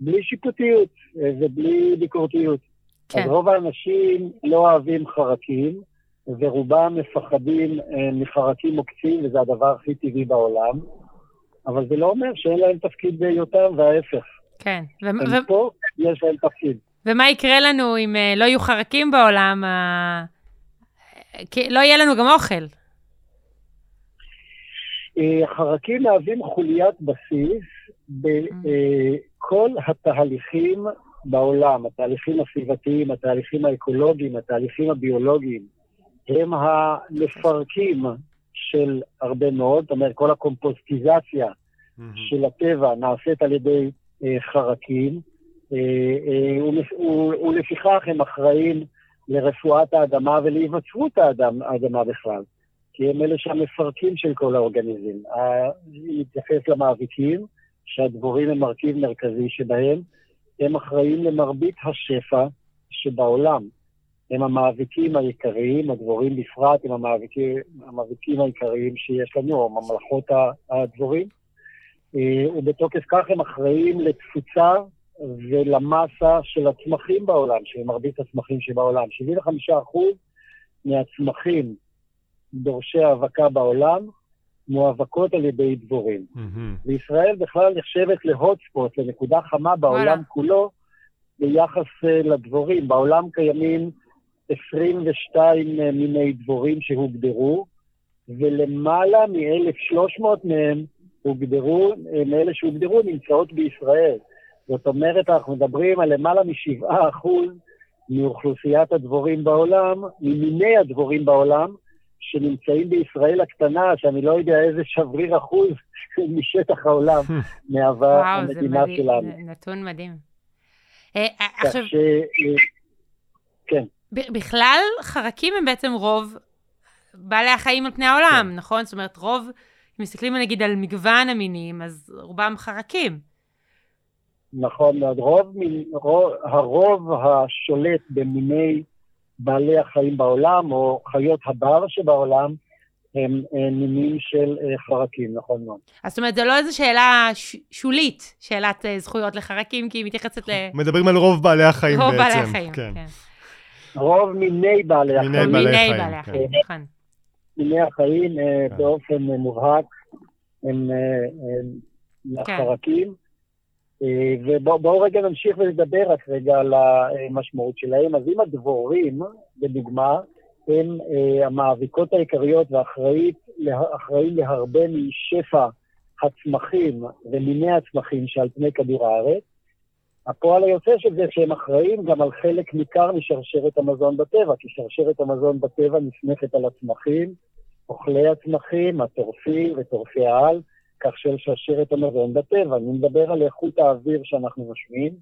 בלי שיפוטיות אה, ובלי ביקורתיות.
כן.
אז רוב האנשים לא אוהבים חרקים, ורובם מפחדים אה, מחרקים עוקצים, וזה הדבר הכי טבעי בעולם, אבל זה לא אומר שאין להם תפקיד בהיותם, וההפך.
כן. ו-
הם
ו-
פה, יש להם תפקיד.
ומה יקרה לנו אם אה, לא יהיו חרקים בעולם? לא יהיה לנו גם אוכל.
חרקים מהווים חוליית בסיס בכל התהליכים בעולם, התהליכים הסביבתיים, התהליכים האקולוגיים, התהליכים הביולוגיים, הם המפרקים של הרבה מאוד, זאת אומרת, כל הקומפוסטיזציה של הטבע נעשית על ידי אה, חרקים, אה, אה, ולפיכך הם אחראים לרפואת האדמה ולהיווצרות האדם, האדמה בכלל, כי הם אלה שהמפרקים של כל האורגניזם. נתייחס למאביקים, שהדבורים הם מרכיב מרכזי שבהם, הם אחראים למרבית השפע שבעולם. הם המאביקים העיקריים, הדבורים בפרט הם המאביקים, המאביקים העיקריים שיש לנו, או ממלכות הדבורים. אה, ובתוקף כך הם אחראים לתפוצה ולמסה של הצמחים בעולם, של מרבית הצמחים שבעולם. 75% מהצמחים דורשי האבקה בעולם מואבקות על ידי דבורים.
מהמם.
וישראל בכלל נחשבת להוטספוט, לנקודה חמה בעולם
וואלה.
כולו, ביחס אה, לדבורים. בעולם קיימים 22 אה, מיני דבורים שהוגדרו, ולמעלה מ-1,300 מהם הוגדרו, אה, מאלה שהוגדרו נמצאות בישראל. זאת אומרת, אנחנו מדברים על למעלה מ-7% מאוכלוסיית הדבורים בעולם, ממיני הדבורים בעולם, שנמצאים בישראל הקטנה, שאני לא יודע איזה שבריר אחוז משטח העולם מהווה
וואו,
המדינה
מדהים,
שלנו.
זה נתון מדהים. אה, אה, עכשיו,
ש... אה, כן,
בכלל, חרקים הם בעצם רוב בעלי החיים על פני העולם,
כן.
נכון? זאת אומרת, רוב, אם מסתכלים נגיד על מגוון המינים, אז רובם חרקים.
נכון מאוד. רוב, מין- רוב, הרוב השולט במיני בעלי החיים בעולם, או חיות הבר שבעולם, הם אה, מינים של אה, חרקים, נכון מאוד.
אז זאת אומרת, זו לא איזו שאלה ש- שולית, שאלת אה, זכויות לחרקים, כי היא מתייחסת
מדברים על רוב בעלי החיים בעצם.
בעלי החיים.
כן.
כן.
רוב מיני בעלי
מיני
החיים,
בעלי
מיני
חיים,
בעלי
כן.
החיים, נכון.
מיני החיים
כן.
באופן מובהק הם, הם לחרקים. אה, ובואו רגע נמשיך ולדבר רק רגע על המשמעות שלהם. אז אם הדבורים, לדוגמה, הם אה, המאביקות העיקריות ואחראים להרבה משפע הצמחים ומיני הצמחים שעל פני כדור הארץ, הפועל היוצא של זה שהם אחראים גם על חלק ניכר משרשרת המזון בטבע, כי שרשרת המזון בטבע נסמכת על הצמחים, אוכלי הצמחים, הטורפים וטורפי העל, כך של שרשרת המזון בטבע. אני מדבר על איכות האוויר שאנחנו נושמים.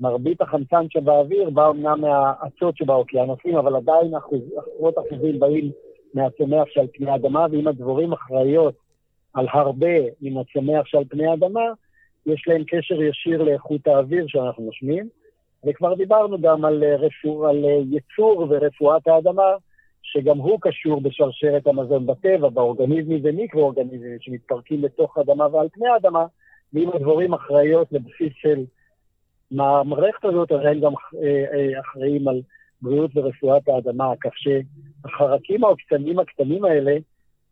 מרבית החמצן שבאוויר בא אמנם מהאצות שבאוקיינוסים, אבל עדיין עשרות אחוזים באים מהצומח שעל פני האדמה, ואם הדבורים אחראיות על הרבה מן הצומח שעל פני האדמה, יש להם קשר ישיר לאיכות האוויר שאנחנו נושמים. וכבר דיברנו גם על, רפוא, על ייצור ורפואת האדמה, שגם הוא קשור בשרשרת המזון בטבע, באורגניזמים ומיקרואורגניזמים שמתפרקים לתוך האדמה ועל פני האדמה, ואם הדבורים אחראיות לבסיס של המערכת הזאת, אז הם גם אה, אה, אחראים על בריאות ורפואת האדמה, כך שהחרקים העוקצניים הקטנים האלה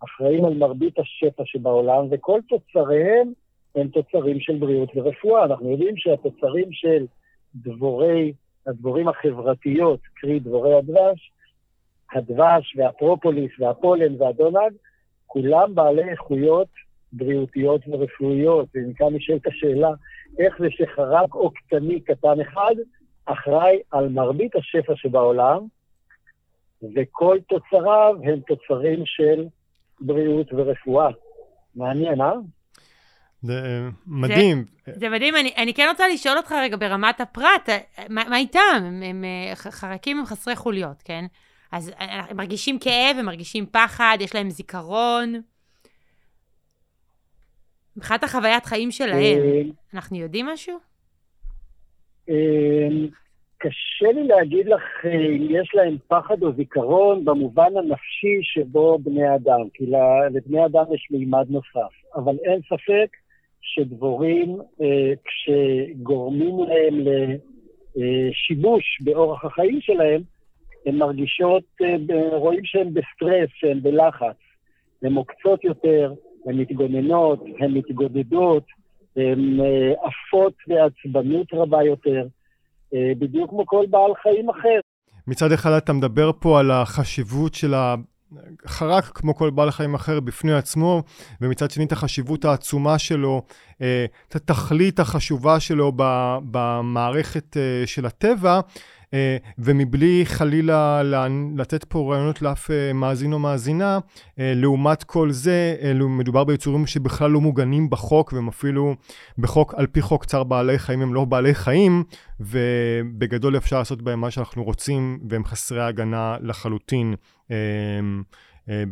אחראים על מרבית השפע שבעולם, וכל תוצריהם הם תוצרים של בריאות ורפואה. אנחנו יודעים שהתוצרים של דבורי, הדבורים החברתיות, קרי דבורי הדבש, הדבש והפרופוליס והפולן והדונג, כולם בעלי איכויות בריאותיות ורפואיות. ומכאן נשאלת השאלה, איך זה שחרק עוקצני קטן אחד אחראי על מרבית השפע שבעולם, וכל תוצריו הם תוצרים של בריאות ורפואה. מעניין, אה?
זה אה, מדהים.
זה, זה מדהים, אני, אני כן רוצה לשאול אותך רגע ברמת הפרט, אה, מה, מה איתם? הם, הם, אה, חרקים הם חסרי חוליות, כן? אז הם מרגישים כאב, הם מרגישים פחד, יש להם זיכרון. מבחינת החוויית חיים שלהם, אנחנו יודעים משהו?
קשה לי להגיד לך אם יש להם פחד או זיכרון במובן הנפשי שבו בני אדם, כי לבני אדם יש מימד נוסף. אבל אין ספק שדבורים, אה, כשגורמים להם לשיבוש באורח החיים שלהם, הן מרגישות, אה, רואים שהן בסטרס, שהן בלחץ. הן עוקצות יותר, הן מתגוננות, הן מתגודדות, הן אה, עפות בעצבנות רבה יותר, בדיוק כמו כל בעל חיים אחר.
מצד אחד אתה מדבר פה על החשיבות של ה... חרק כמו כל בעל חיים אחר בפני עצמו, ומצד שני את החשיבות העצומה שלו, אה, את התכלית החשובה שלו במערכת אה, של הטבע, אה, ומבלי חלילה לתת פה רעיונות לאף מאזין או מאזינה, לעומת כל זה, מדובר ביצורים שבכלל לא מוגנים בחוק, והם אפילו בחוק, על פי חוק צער בעלי חיים הם לא בעלי חיים, ובגדול אפשר לעשות בהם מה שאנחנו רוצים, והם חסרי הגנה לחלוטין. אה,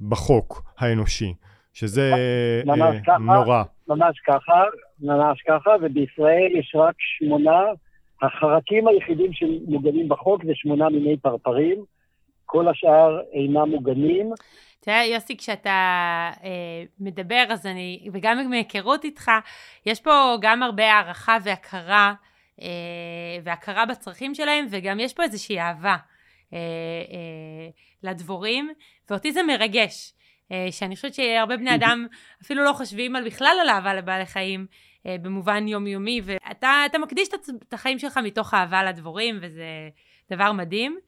בחוק האנושי, שזה
ממש
אה,
ככה,
נורא.
ממש ככה, ממש ככה, ובישראל יש רק שמונה, החרקים היחידים שמוגנים בחוק זה שמונה מיני פרפרים, כל השאר אינם מוגנים.
תראה, יוסי, כשאתה אה, מדבר, אז אני, וגם מהיכרות איתך, יש פה גם הרבה הערכה והכרה, אה, והכרה בצרכים שלהם, וגם יש פה איזושהי אהבה. אה, אה, לדבורים, ואותי זה מרגש. אה, שאני חושבת שהרבה בני אדם אפילו לא חושבים על בכלל על אהבה לבעלי חיים במובן יומיומי, ואתה מקדיש את החיים שלך מתוך אהבה לדבורים, וזה דבר מדהים.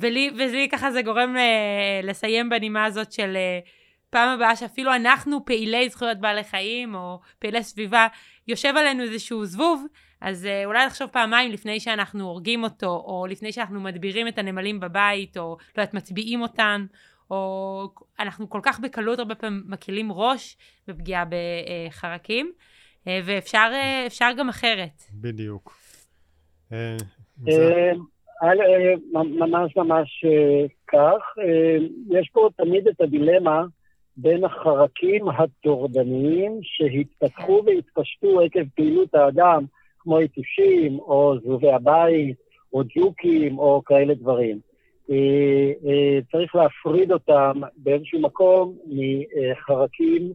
ולי, ולי ככה זה גורם לסיים בנימה הזאת של פעם הבאה שאפילו אנחנו פעילי זכויות בעלי חיים, או פעילי סביבה, יושב עלינו איזשהו זבוב, אז אה, אולי לחשוב פעמיים לפני שאנחנו הורגים אותו, או לפני שאנחנו מדבירים את הנמלים בבית, או לא יודעת, מצביעים אותן, או אנחנו כל כך בקלות הרבה פעמים מקלים ראש בפגיעה בחרקים, אה, ואפשר אה, גם אחרת.
בדיוק.
ממש ממש כך. יש פה תמיד את הדילמה בין החרקים הטורדניים שהתפתחו כן. והתפשטו עקב פעילות האדם, כמו יתושים, או זבובי הבית, או ג'וקים, או כאלה דברים. אה, אה, צריך להפריד אותם באיזשהו מקום מחרקים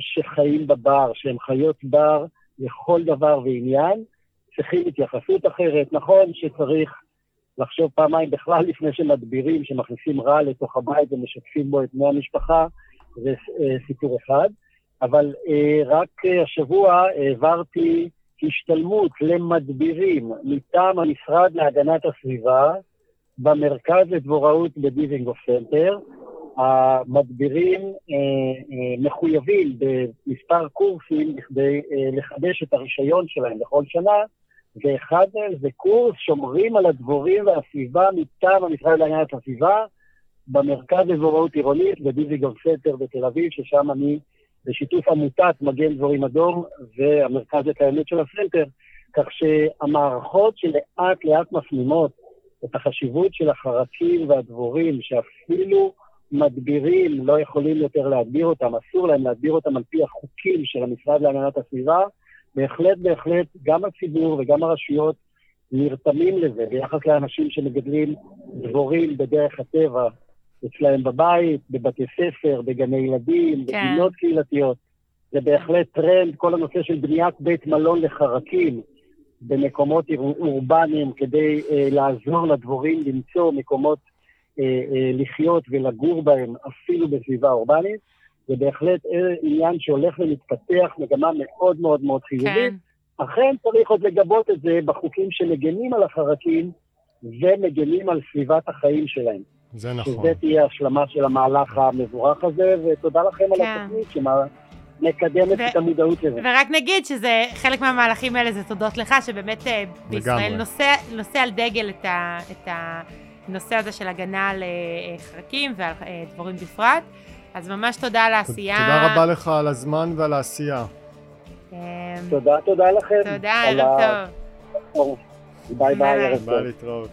שחיים בבר, שהם חיות בר לכל דבר ועניין, צריכים התייחסות אחרת. נכון שצריך לחשוב פעמיים בכלל לפני שמדבירים, שמכניסים רע לתוך הבית ומשתפים בו את בני המשפחה, זה סיפור אחד. אבל רק השבוע העברתי השתלמות למדבירים מטעם המשרד להגנת הסביבה במרכז לדבוראות בדיזינגוף סנטר. המדבירים אה, אה, מחויבים במספר קורסים כדי אה, לחדש את הרישיון שלהם בכל שנה, ואחד מהם זה קורס שומרים על הדבורים והסביבה מטעם המשרד להגנת הסביבה במרכז לדבוראות עירונית בדיזינגוף סנטר בתל אביב, ששם אני בשיתוף עמותת מגן דבורים אדום והמרכז לקיימות של הסנטר, כך שהמערכות שלאט לאט מפנימות את החשיבות של החרקים והדבורים, שאפילו מדבירים לא יכולים יותר להדביר אותם, אסור להם להדביר אותם על פי החוקים של המשרד להגנת הסביבה, בהחלט, בהחלט, גם הציבור וגם הרשויות נרתמים לזה ביחס לאנשים שמגדלים דבורים בדרך הטבע, אצלהם בבית, בבתי ספר, בגני ילדים, כן. בגינות קהילתיות. זה בהחלט טרנד, כל הנושא של בניית בית מלון לחרקים במקומות אורבניים כדי אה, לעזור לדבורים למצוא מקומות לחיות ולגור בהם אפילו בסביבה אורבנית. זה בהחלט אה, עניין שהולך ומתפתח, מגמה מאוד מאוד מאוד חיובית. כן. אכן צריך עוד לגבות את זה בחוקים שמגנים על החרקים ומגנים על סביבת החיים שלהם.
זה נכון.
שזה תהיה השלמה של המהלך המבורך הזה, ותודה לכם כן. על התוכנית שמקדמת ו- את המודעות לזה.
ורק נגיד שזה, חלק מהמהלכים האלה זה תודות לך, שבאמת אה, בישראל נושא, נושא על דגל את, ה, את הנושא הזה של הגנה על אה, חרקים ועל אה, דבורים בפרט. אז ממש תודה על העשייה.
תודה רבה לך על הזמן ועל העשייה.
אמ, תודה, תודה לכם.
תודה, ערב טוב.
ביי ביי, ערב
טוב. ביי להתראות.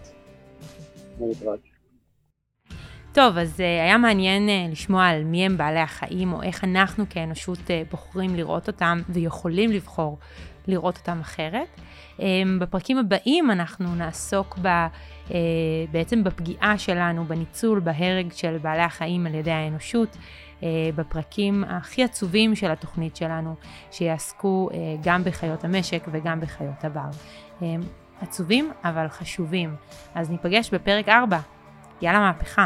טוב, אז היה מעניין לשמוע על מי הם בעלי החיים, או איך אנחנו כאנושות בוחרים לראות אותם ויכולים לבחור לראות אותם אחרת. אמ, בפרקים הבאים אנחנו נעסוק ב, אה, בעצם בפגיעה שלנו, בניצול, בהרג של בעלי החיים על ידי האנושות. אה, בפרקים הכי עצובים של התוכנית שלנו, שיעסקו uh, גם בחיות המשק וגם בחיות הבר. Um, עצובים אבל חשובים. אז ניפגש בפרק 4. יאללה מהפכה.